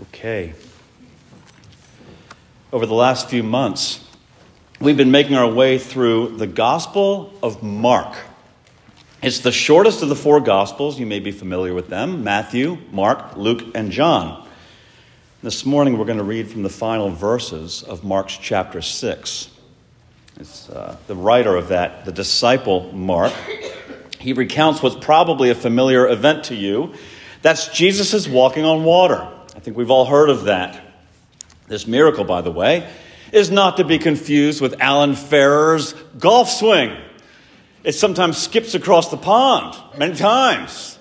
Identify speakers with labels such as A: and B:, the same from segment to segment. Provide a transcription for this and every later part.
A: Okay. Over the last few months, we've been making our way through the Gospel of Mark. It's the shortest of the four Gospels. You may be familiar with them Matthew, Mark, Luke, and John. This morning, we're going to read from the final verses of Mark's chapter 6. It's uh, the writer of that, the disciple Mark. He recounts what's probably a familiar event to you. That's Jesus' walking on water. I think we've all heard of that. This miracle, by the way, is not to be confused with Alan Ferrer's golf swing. It sometimes skips across the pond many times,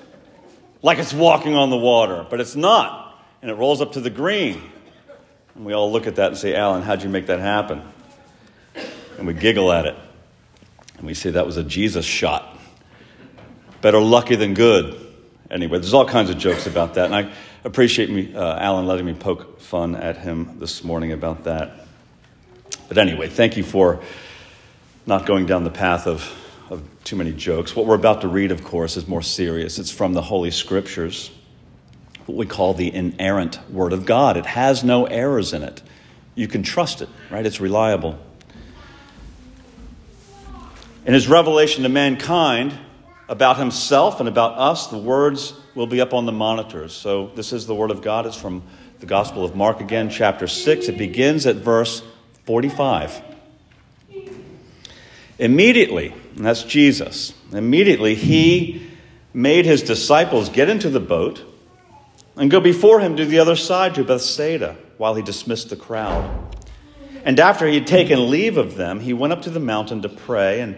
A: like it's walking on the water, but it's not. And it rolls up to the green. And we all look at that and say, Alan, how'd you make that happen? And we giggle at it. And we say that was a Jesus shot. Better lucky than good. Anyway, there's all kinds of jokes about that. And I appreciate me, uh, Alan letting me poke fun at him this morning about that. But anyway, thank you for not going down the path of, of too many jokes. What we're about to read, of course, is more serious. It's from the Holy Scriptures, what we call the inerrant Word of God. It has no errors in it. You can trust it, right? It's reliable. In his revelation to mankind about himself and about us, the words will be up on the monitors. So this is the Word of God. It's from the Gospel of Mark again, chapter 6. It begins at verse 45. Immediately, and that's Jesus, immediately he made his disciples get into the boat and go before him to the other side to Bethsaida while he dismissed the crowd. And after he had taken leave of them, he went up to the mountain to pray. And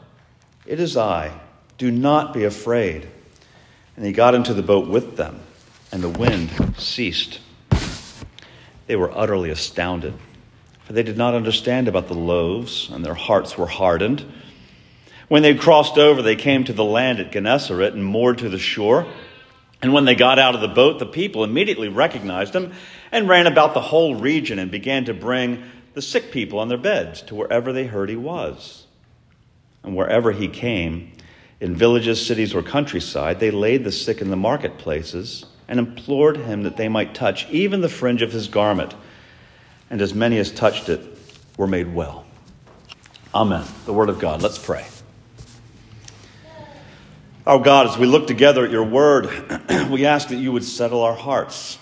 A: it is I. Do not be afraid. And he got into the boat with them and the wind ceased. They were utterly astounded, for they did not understand about the loaves, and their hearts were hardened. When they crossed over, they came to the land at Gennesaret and moored to the shore. And when they got out of the boat, the people immediately recognized him and ran about the whole region and began to bring the sick people on their beds to wherever they heard he was. And wherever he came, in villages, cities, or countryside, they laid the sick in the marketplaces and implored him that they might touch even the fringe of his garment. And as many as touched it were made well. Amen. The word of God. Let's pray. Our God, as we look together at your word, we ask that you would settle our hearts,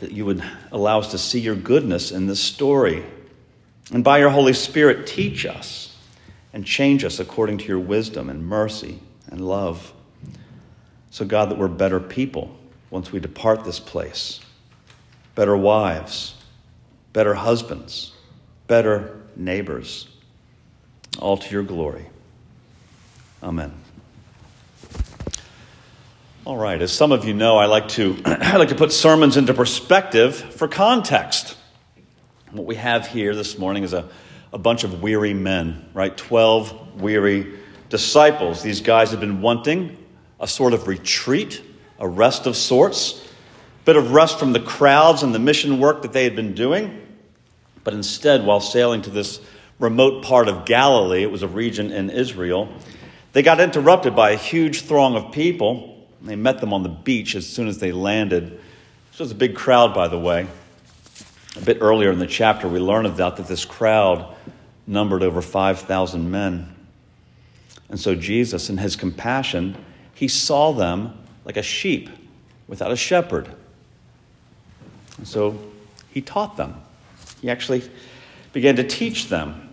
A: that you would allow us to see your goodness in this story, and by your Holy Spirit, teach us and change us according to your wisdom and mercy and love. So, God, that we're better people once we depart this place better wives, better husbands, better neighbors, all to your glory. Amen. All right, as some of you know, I like to I like to put sermons into perspective for context. What we have here this morning is a, a bunch of weary men, right? 12 weary disciples. These guys have been wanting a sort of retreat a rest of sorts, a bit of rest from the crowds and the mission work that they had been doing. But instead, while sailing to this remote part of Galilee, it was a region in Israel, they got interrupted by a huge throng of people. They met them on the beach as soon as they landed. This was a big crowd, by the way. A bit earlier in the chapter, we learn about that this crowd numbered over 5,000 men. And so Jesus, in his compassion, he saw them like a sheep without a shepherd. And so he taught them. He actually began to teach them.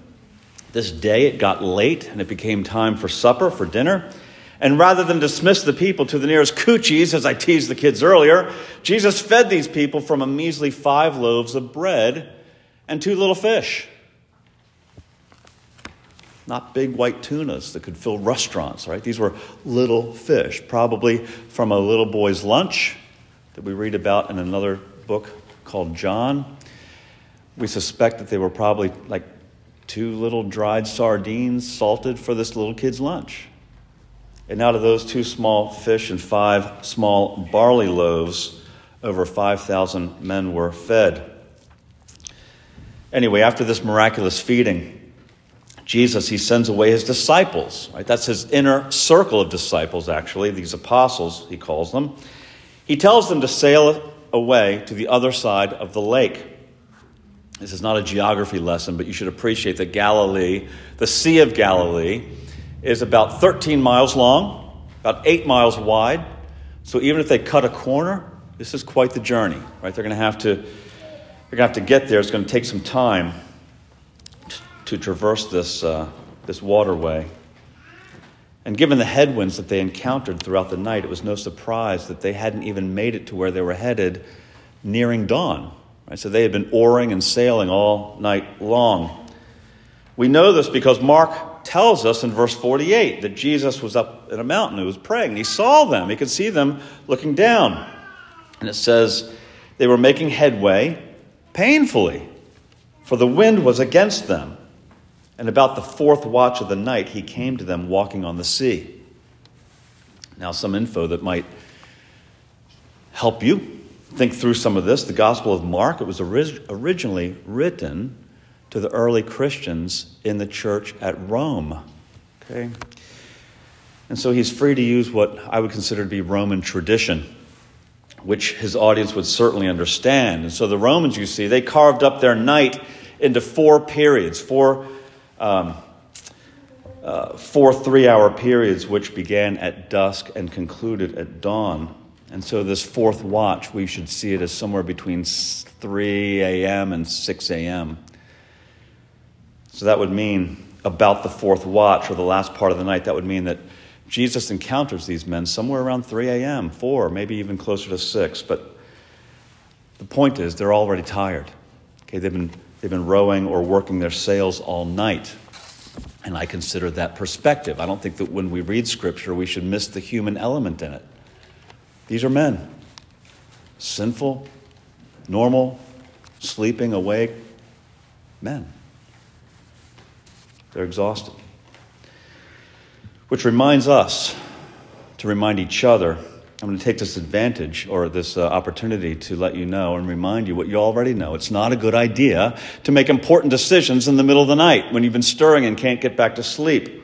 A: This day it got late and it became time for supper, for dinner. And rather than dismiss the people to the nearest coochies, as I teased the kids earlier, Jesus fed these people from a measly five loaves of bread and two little fish not big white tunas that could fill restaurants, right? These were little fish, probably from a little boy's lunch that we read about in another book called John. We suspect that they were probably like two little dried sardines salted for this little kid's lunch. And out of those two small fish and five small barley loaves, over 5,000 men were fed. Anyway, after this miraculous feeding, Jesus, he sends away his disciples, right? That's his inner circle of disciples, actually, these apostles, he calls them. He tells them to sail away to the other side of the lake. This is not a geography lesson, but you should appreciate that Galilee, the Sea of Galilee, is about 13 miles long, about 8 miles wide. So even if they cut a corner, this is quite the journey, right? They're going to have to they're going to have to get there. It's going to take some time to traverse this, uh, this waterway. And given the headwinds that they encountered throughout the night, it was no surprise that they hadn't even made it to where they were headed nearing dawn. Right? So they had been oaring and sailing all night long. We know this because Mark tells us in verse 48 that Jesus was up in a mountain He was praying. He saw them, he could see them looking down. And it says they were making headway painfully, for the wind was against them. And about the fourth watch of the night, he came to them walking on the sea. Now, some info that might help you think through some of this. The Gospel of Mark, it was originally written to the early Christians in the church at Rome. Okay? And so he's free to use what I would consider to be Roman tradition, which his audience would certainly understand. And so the Romans, you see, they carved up their night into four periods, four um, uh, four three hour periods, which began at dusk and concluded at dawn. And so, this fourth watch, we should see it as somewhere between 3 a.m. and 6 a.m. So, that would mean about the fourth watch or the last part of the night. That would mean that Jesus encounters these men somewhere around 3 a.m., 4, maybe even closer to 6. But the point is, they're already tired. Okay, they've been They've been rowing or working their sails all night. And I consider that perspective. I don't think that when we read Scripture, we should miss the human element in it. These are men sinful, normal, sleeping, awake men. They're exhausted. Which reminds us to remind each other I'm going to take this advantage or this uh, opportunity to let you know and remind you what you already know. It's not a good idea to make important decisions in the middle of the night when you've been stirring and can't get back to sleep.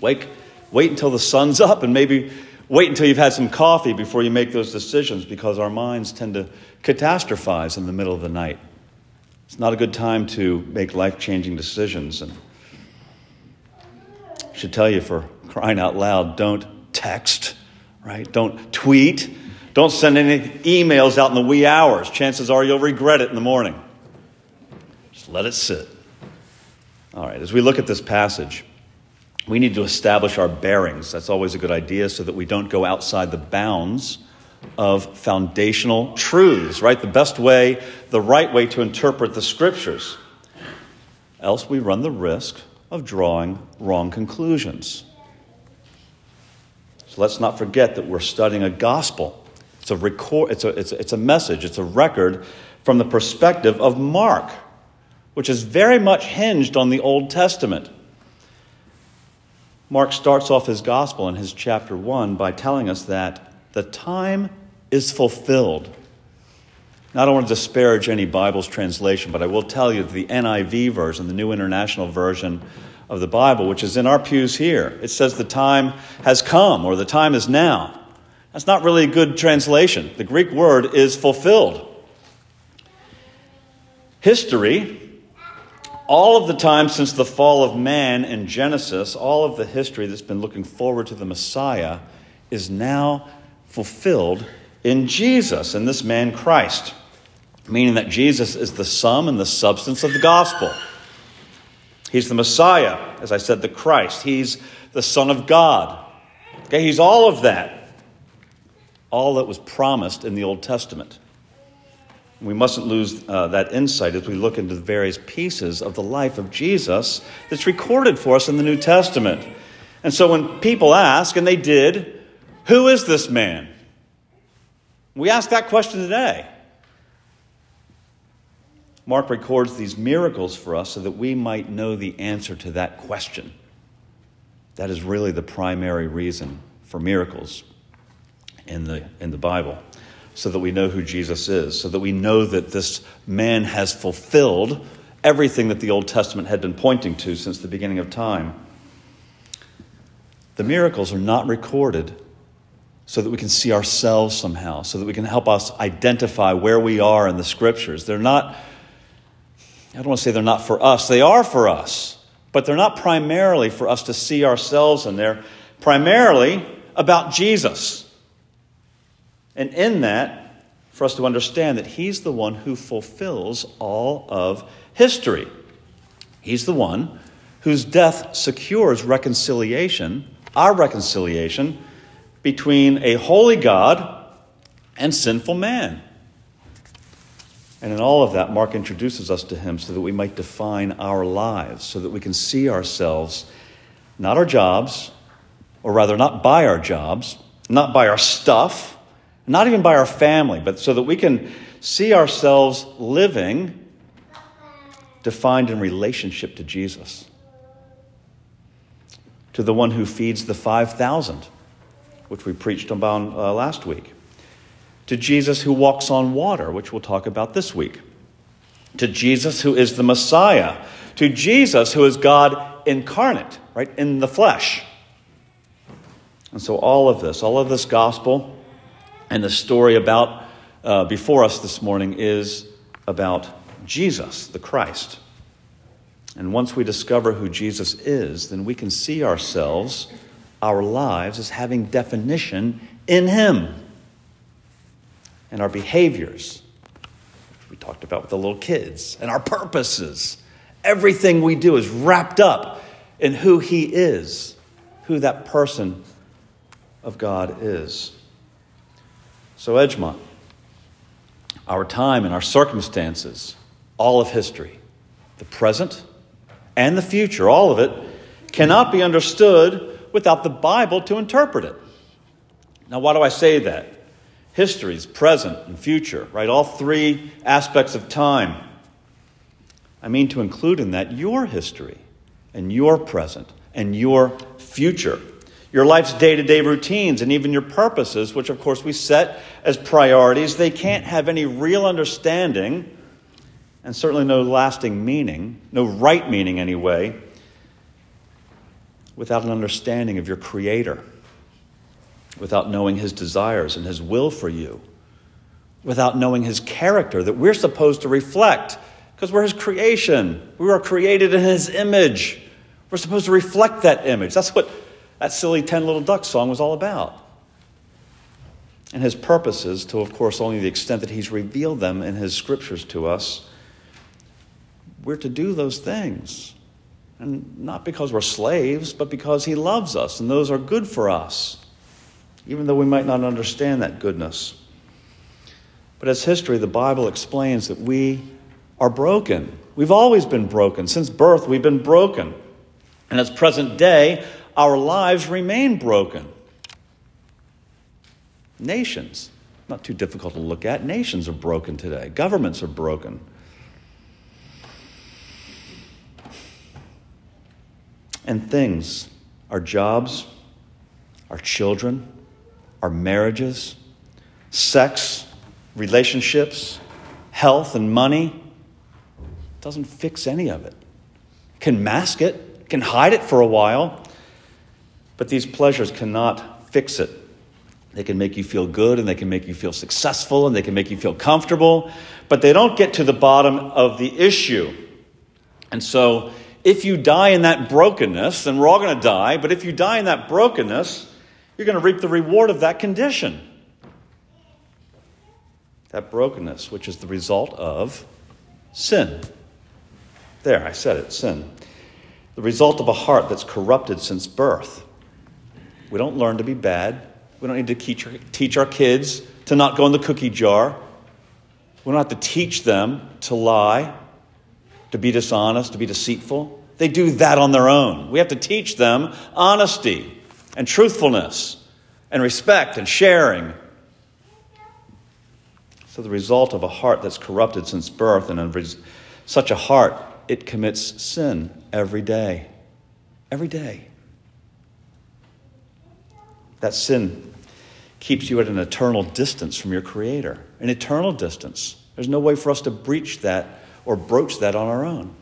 A: Wake, wait until the sun's up and maybe wait until you've had some coffee before you make those decisions because our minds tend to catastrophize in the middle of the night. It's not a good time to make life changing decisions. And should tell you for crying out loud, don't text right? Don't tweet. Don't send any emails out in the wee hours. Chances are you'll regret it in the morning. Just let it sit. All right, as we look at this passage, we need to establish our bearings. That's always a good idea so that we don't go outside the bounds of foundational truths, right? The best way, the right way to interpret the scriptures. Else we run the risk of drawing wrong conclusions. So let's not forget that we're studying a gospel. It's a, record, it's, a, it's, a, it's a message, it's a record from the perspective of Mark, which is very much hinged on the Old Testament. Mark starts off his gospel in his chapter 1 by telling us that the time is fulfilled. Now, I don't want to disparage any Bible's translation, but I will tell you that the NIV version, the New International Version, of the Bible, which is in our pews here. It says the time has come or the time is now. That's not really a good translation. The Greek word is fulfilled. History, all of the time since the fall of man in Genesis, all of the history that's been looking forward to the Messiah is now fulfilled in Jesus, in this man Christ, meaning that Jesus is the sum and the substance of the gospel. He's the Messiah, as I said, the Christ. He's the Son of God. Okay, he's all of that. All that was promised in the Old Testament. We mustn't lose uh, that insight as we look into the various pieces of the life of Jesus that's recorded for us in the New Testament. And so when people ask, and they did, who is this man? We ask that question today. Mark records these miracles for us so that we might know the answer to that question. That is really the primary reason for miracles in the, in the Bible, so that we know who Jesus is, so that we know that this man has fulfilled everything that the Old Testament had been pointing to since the beginning of time. The miracles are not recorded so that we can see ourselves somehow, so that we can help us identify where we are in the scriptures. They're not, I don't want to say they're not for us, they are for us, but they're not primarily for us to see ourselves in. They're primarily about Jesus. And in that, for us to understand that He's the one who fulfills all of history. He's the one whose death secures reconciliation, our reconciliation between a holy God and sinful man. And in all of that, Mark introduces us to him so that we might define our lives, so that we can see ourselves, not our jobs, or rather, not by our jobs, not by our stuff, not even by our family, but so that we can see ourselves living defined in relationship to Jesus, to the one who feeds the 5,000 which we preached about uh, last week, to Jesus who walks on water, which we'll talk about this week, to Jesus who is the Messiah, to Jesus who is God incarnate, right, in the flesh. And so, all of this, all of this gospel and the story about uh, before us this morning is about Jesus, the Christ. And once we discover who Jesus is, then we can see ourselves our lives as having definition in Him. And our behaviors, we talked about with the little kids, and our purposes. Everything we do is wrapped up in who He is, who that person of God is. So, Edgemont, our time and our circumstances, all of history, the present and the future, all of it, cannot be understood without the Bible to interpret it. Now, why do I say that? Histories, present and future, right? All three aspects of time. I mean to include in that your history and your present and your future. Your life's day to day routines and even your purposes, which of course we set as priorities, they can't have any real understanding and certainly no lasting meaning, no right meaning anyway, without an understanding of your Creator, without knowing His desires and His will for you, without knowing His character that we're supposed to reflect because we're His creation. We were created in His image. We're supposed to reflect that image. That's what that silly 10 Little Ducks song was all about. And His purposes, to, of course, only the extent that He's revealed them in His scriptures to us, we're to do those things. And not because we're slaves, but because He loves us, and those are good for us, even though we might not understand that goodness. But as history, the Bible explains that we are broken. We've always been broken. Since birth, we've been broken. And as present day, our lives remain broken. Nations, not too difficult to look at, nations are broken today. Governments are broken. and things our jobs, our children, our marriages, sex, relationships, health, and money. Doesn't fix any of it. Can mask it, can hide it for a while, but these pleasures cannot fix it. They can make you feel good and they can make you feel successful and they can make you feel comfortable, but they don't get to the bottom of the issue. And so if you die in that brokenness, then we're all going to die, but if you die in that brokenness, you're going to reap the reward of that condition. That brokenness, which is the result of sin. There, I said it sin. The result of a heart that's corrupted since birth. We don't learn to be bad. We don't need to teach, teach our kids to not go in the cookie jar. We don't have to teach them to lie to be dishonest, to be deceitful. They do that on their own. We have to teach them honesty and truthfulness and respect and sharing. So, the result of a heart that's corrupted since birth, and such a heart, it commits sin every day. Every day. That sin keeps you at an eternal distance from your Creator, an eternal distance. There's no way for us to breach that or broach that on our own.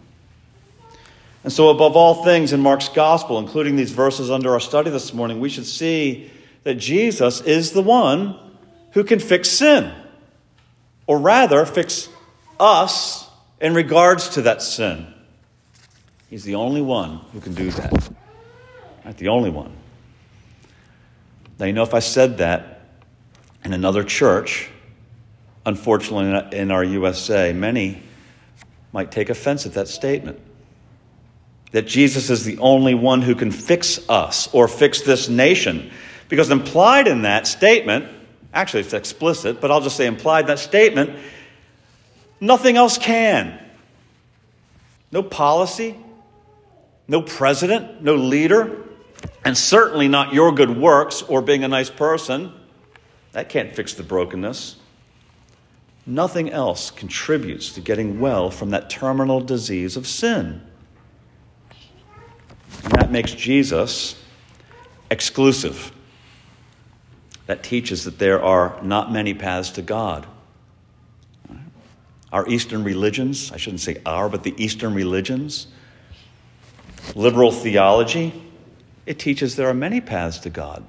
A: And so, above all things in Mark's gospel, including these verses under our study this morning, we should see that Jesus is the one who can fix sin, or rather, fix us in regards to that sin. He's the only one who can do that. Not the only one. Now, you know, if I said that in another church, unfortunately in our USA, many might take offense at that statement. That Jesus is the only one who can fix us or fix this nation. Because implied in that statement, actually it's explicit, but I'll just say implied in that statement, nothing else can. No policy, no president, no leader, and certainly not your good works or being a nice person. That can't fix the brokenness. Nothing else contributes to getting well from that terminal disease of sin. And that makes Jesus exclusive. That teaches that there are not many paths to God. Our Eastern religions, I shouldn't say our, but the Eastern religions, liberal theology, it teaches there are many paths to God,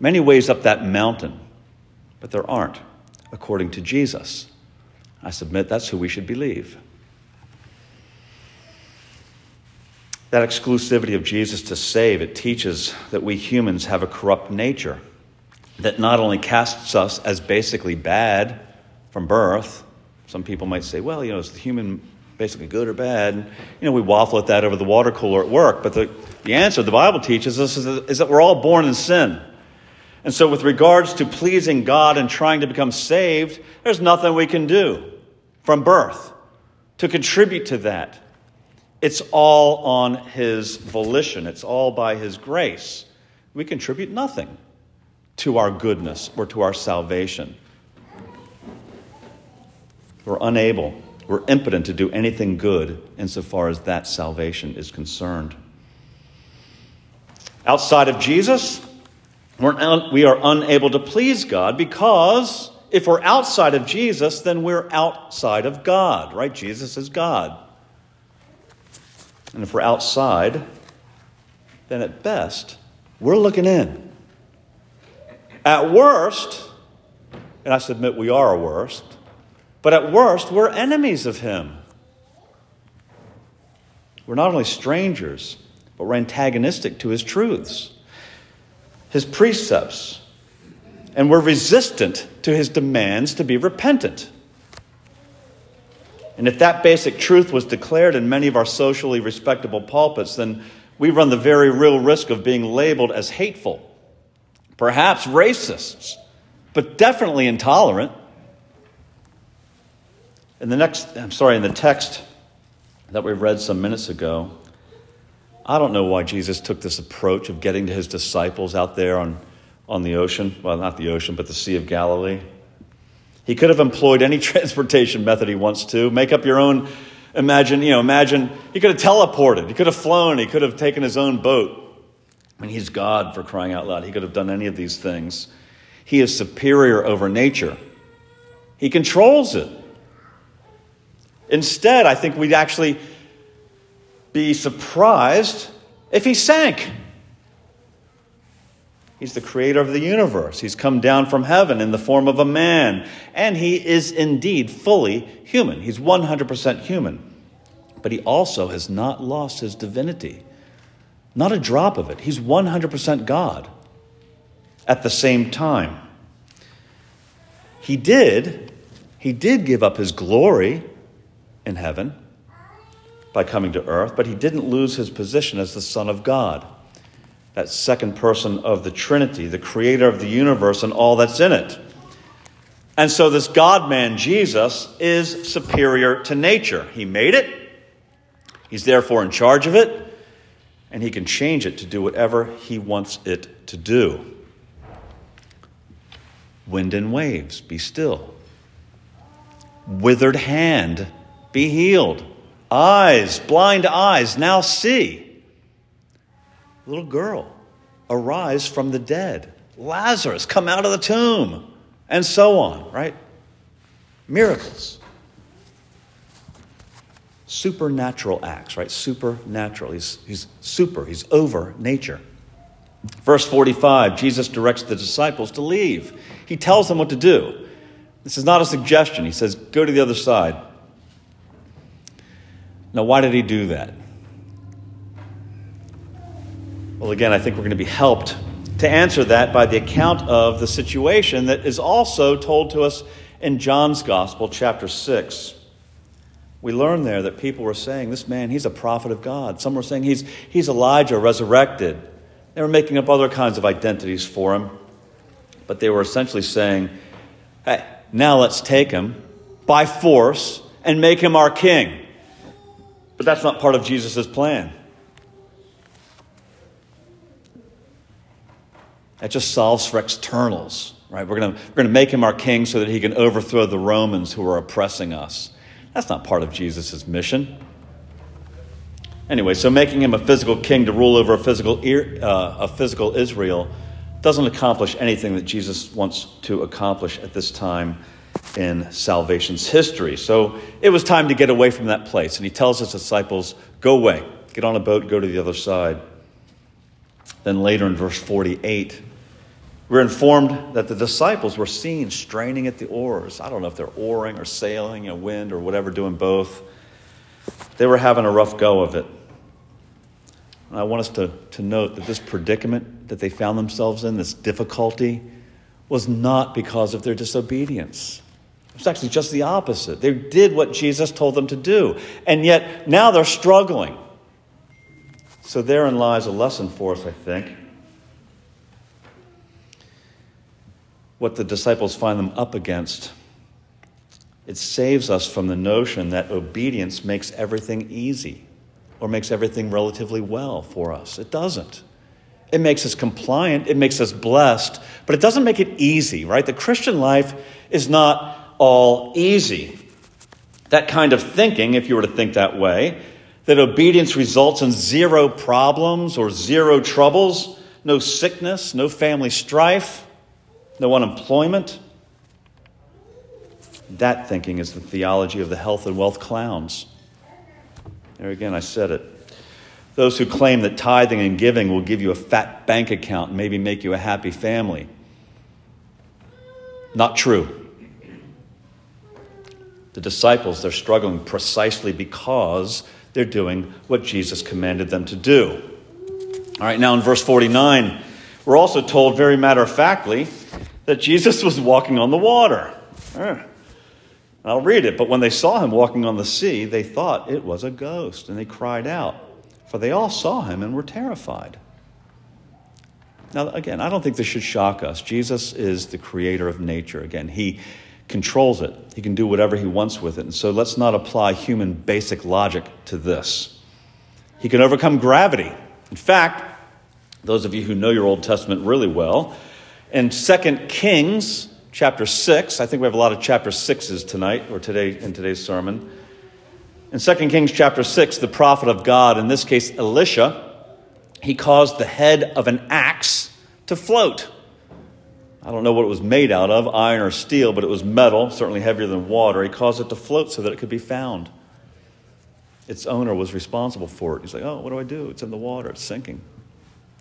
A: many ways up that mountain, but there aren't, according to Jesus. I submit that's who we should believe. That exclusivity of Jesus to save, it teaches that we humans have a corrupt nature that not only casts us as basically bad from birth, some people might say, well, you know, is the human basically good or bad? And, you know, we waffle at that over the water cooler at work, but the, the answer the Bible teaches us is that, is that we're all born in sin. And so, with regards to pleasing God and trying to become saved, there's nothing we can do from birth to contribute to that. It's all on His volition, it's all by His grace. We contribute nothing to our goodness or to our salvation. We're unable, we're impotent to do anything good insofar as that salvation is concerned. Outside of Jesus, we're we are unable to please God because if we're outside of Jesus, then we're outside of God, right? Jesus is God. And if we're outside, then at best, we're looking in. At worst, and I submit we are worst, but at worst, we're enemies of Him. We're not only strangers, but we're antagonistic to His truths, His precepts, and we're resistant to His demands to be repentant. And if that basic truth was declared in many of our socially respectable pulpits, then we run the very real risk of being labeled as hateful, perhaps racists, but definitely intolerant. In the next, I'm sorry, in the text that we read some minutes ago, I don't know why Jesus took this approach of getting to his disciples out there on, on the ocean. Well, not the ocean, but the Sea of Galilee. He could have employed any transportation method he wants to. Make up your own. Imagine, you know, imagine he could have teleported. He could have flown. He could have taken his own boat. I mean, he's God for crying out loud. He could have done any of these things. He is superior over nature. He controls it. Instead, I think we'd actually be surprised if he sank. He's the creator of the universe. He's come down from heaven in the form of a man. And he is indeed fully human. He's 100% human. But he also has not lost his divinity. Not a drop of it. He's 100% God at the same time. He did, he did give up his glory in heaven by coming to earth, but he didn't lose his position as the Son of God that second person of the Trinity, the creator of the universe and all that's in it. And so, this God man, Jesus, is superior to nature. He made it, he's therefore in charge of it, and he can change it to do whatever he wants it to do. Wind and waves, be still. withered hand be healed. Eyes, blind eyes, now see. Little girl, arise from the dead. Lazarus, come out of the tomb. And so on, right? Miracles. Supernatural acts, right? Supernatural. He's, he's super, he's over nature. Verse 45, Jesus directs the disciples to leave. He tells them what to do. This is not a suggestion. He says, Go to the other side. Now, why did he do that? Well, again, I think we're going to be helped to answer that by the account of the situation that is also told to us in John's Gospel, chapter 6. We learn there that people were saying, This man, he's a prophet of God. Some were saying he's, he's Elijah resurrected. They were making up other kinds of identities for him. But they were essentially saying, Hey, now let's take him by force and make him our king. But that's not part of Jesus' plan. That just solves for externals, right? We're going we're to make him our king so that he can overthrow the Romans who are oppressing us. That's not part of Jesus' mission. Anyway, so making him a physical king to rule over a physical, uh, a physical Israel doesn't accomplish anything that Jesus wants to accomplish at this time in salvation's history. So it was time to get away from that place. And he tells his disciples, Go away, get on a boat, go to the other side. Then later in verse 48, we're informed that the disciples were seen straining at the oars. I don't know if they're oaring or sailing, in a wind or whatever, doing both. They were having a rough go of it. And I want us to, to note that this predicament that they found themselves in, this difficulty, was not because of their disobedience. It's actually just the opposite. They did what Jesus told them to do, and yet now they're struggling. So therein lies a lesson for us, I think. What the disciples find them up against. It saves us from the notion that obedience makes everything easy or makes everything relatively well for us. It doesn't. It makes us compliant, it makes us blessed, but it doesn't make it easy, right? The Christian life is not all easy. That kind of thinking, if you were to think that way, that obedience results in zero problems or zero troubles, no sickness, no family strife, no unemployment. That thinking is the theology of the health and wealth clowns. There again, I said it. Those who claim that tithing and giving will give you a fat bank account and maybe make you a happy family. Not true. The disciples, they're struggling precisely because they're doing what Jesus commanded them to do. All right, now in verse 49, we're also told very matter of factly that Jesus was walking on the water. I'll read it. But when they saw him walking on the sea, they thought it was a ghost, and they cried out for they all saw him and were terrified. Now, again, I don't think this should shock us. Jesus is the creator of nature. Again, he controls it, he can do whatever he wants with it. And so let's not apply human basic logic to this. He can overcome gravity. In fact, those of you who know your Old Testament really well, in 2 Kings chapter 6, I think we have a lot of chapter 6s tonight or today in today's sermon. In 2 Kings chapter 6, the prophet of God, in this case Elisha, he caused the head of an axe to float. I don't know what it was made out of, iron or steel, but it was metal, certainly heavier than water. He caused it to float so that it could be found. Its owner was responsible for it. He's like, oh, what do I do? It's in the water, it's sinking.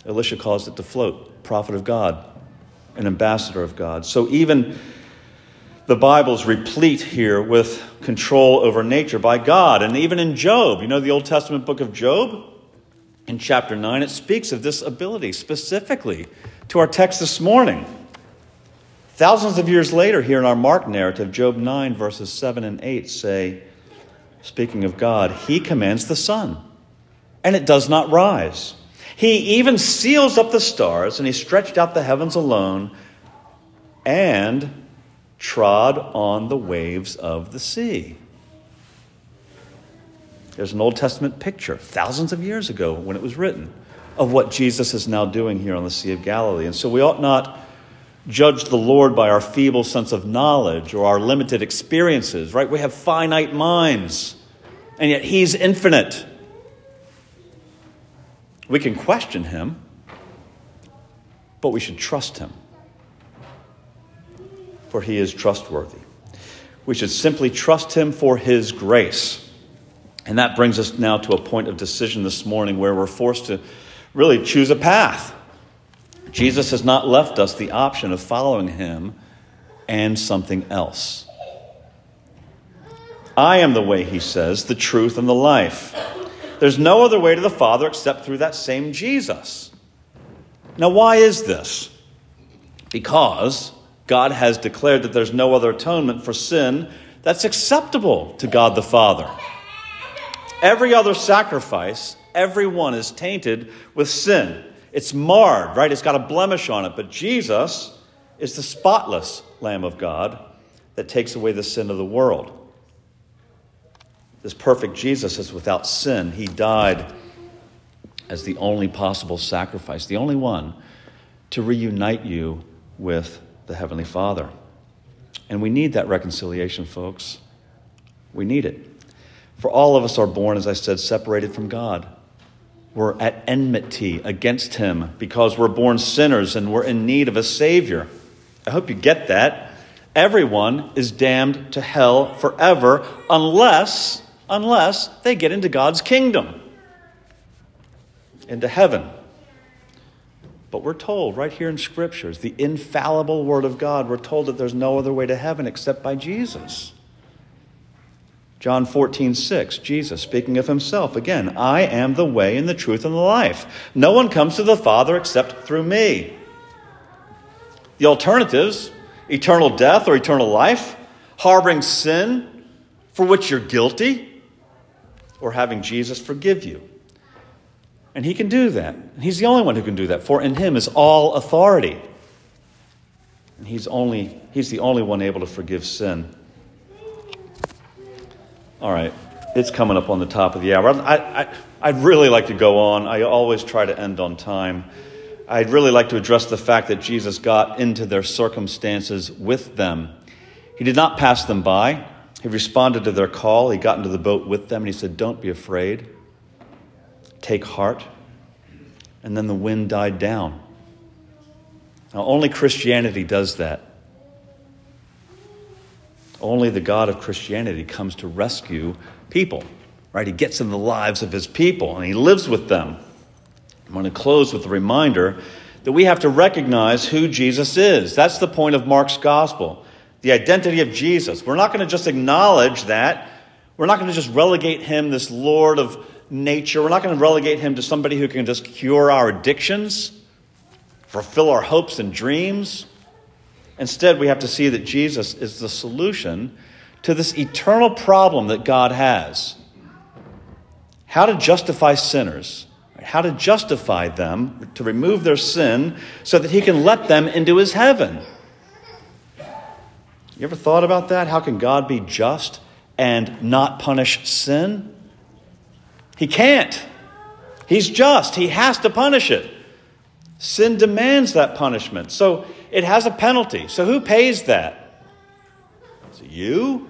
A: Elisha caused it to float, prophet of God, an ambassador of God. So even the Bible's replete here with control over nature by God. And even in Job, you know the Old Testament book of Job? In chapter 9, it speaks of this ability specifically to our text this morning. Thousands of years later, here in our Mark narrative, Job 9, verses 7 and 8 say, speaking of God, He commands the sun, and it does not rise. He even seals up the stars, and He stretched out the heavens alone, and trod on the waves of the sea. There's an Old Testament picture, thousands of years ago when it was written, of what Jesus is now doing here on the Sea of Galilee. And so we ought not judge the Lord by our feeble sense of knowledge or our limited experiences, right? We have finite minds, and yet He's infinite. We can question Him, but we should trust Him, for He is trustworthy. We should simply trust Him for His grace. And that brings us now to a point of decision this morning where we're forced to really choose a path. Jesus has not left us the option of following him and something else. I am the way, he says, the truth and the life. There's no other way to the Father except through that same Jesus. Now, why is this? Because God has declared that there's no other atonement for sin that's acceptable to God the Father. Every other sacrifice, every one is tainted with sin. It's marred, right? It's got a blemish on it. But Jesus is the spotless Lamb of God that takes away the sin of the world. This perfect Jesus is without sin. He died as the only possible sacrifice, the only one to reunite you with the Heavenly Father. And we need that reconciliation, folks. We need it. For all of us are born, as I said, separated from God. We're at enmity against Him because we're born sinners and we're in need of a Savior. I hope you get that. Everyone is damned to hell forever unless, unless they get into God's kingdom, into heaven. But we're told right here in Scriptures, the infallible Word of God, we're told that there's no other way to heaven except by Jesus. John 14, 6, Jesus speaking of himself again, I am the way and the truth and the life. No one comes to the Father except through me. The alternatives eternal death or eternal life, harboring sin for which you're guilty, or having Jesus forgive you. And he can do that. He's the only one who can do that, for in him is all authority. And he's, only, he's the only one able to forgive sin. All right, it's coming up on the top of the hour. I, I, I'd really like to go on. I always try to end on time. I'd really like to address the fact that Jesus got into their circumstances with them. He did not pass them by. He responded to their call. He got into the boat with them and he said, Don't be afraid. Take heart. And then the wind died down. Now, only Christianity does that. Only the God of Christianity comes to rescue people, right? He gets in the lives of his people and he lives with them. I'm going to close with a reminder that we have to recognize who Jesus is. That's the point of Mark's gospel the identity of Jesus. We're not going to just acknowledge that. We're not going to just relegate him, this Lord of nature. We're not going to relegate him to somebody who can just cure our addictions, fulfill our hopes and dreams. Instead, we have to see that Jesus is the solution to this eternal problem that God has. How to justify sinners, how to justify them, to remove their sin so that He can let them into His heaven. You ever thought about that? How can God be just and not punish sin? He can't. He's just, He has to punish it. Sin demands that punishment. So it has a penalty. So who pays that? Is it you?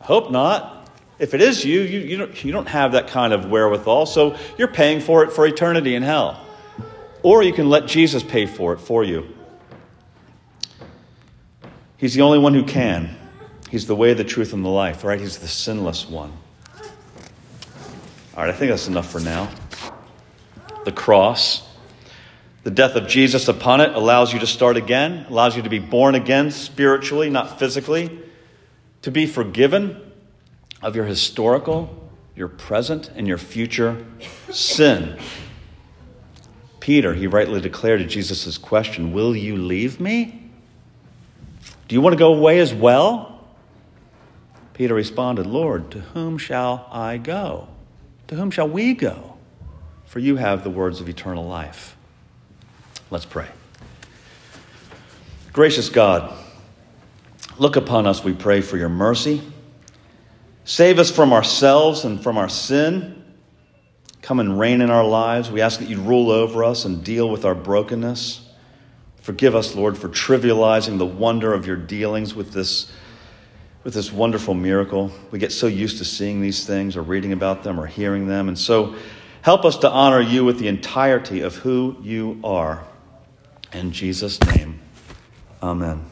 A: I hope not. If it is you, you, you, don't, you don't have that kind of wherewithal, so you're paying for it for eternity in hell. Or you can let Jesus pay for it for you. He's the only one who can. He's the way, the truth, and the life, right? He's the sinless one. All right, I think that's enough for now. The cross the death of Jesus upon it allows you to start again, allows you to be born again spiritually, not physically, to be forgiven of your historical, your present, and your future sin. Peter, he rightly declared to Jesus' question, Will you leave me? Do you want to go away as well? Peter responded, Lord, to whom shall I go? To whom shall we go? For you have the words of eternal life. Let's pray. Gracious God, look upon us, we pray, for your mercy. Save us from ourselves and from our sin. Come and reign in our lives. We ask that you rule over us and deal with our brokenness. Forgive us, Lord, for trivializing the wonder of your dealings with this, with this wonderful miracle. We get so used to seeing these things or reading about them or hearing them. And so help us to honor you with the entirety of who you are. In Jesus' name, amen.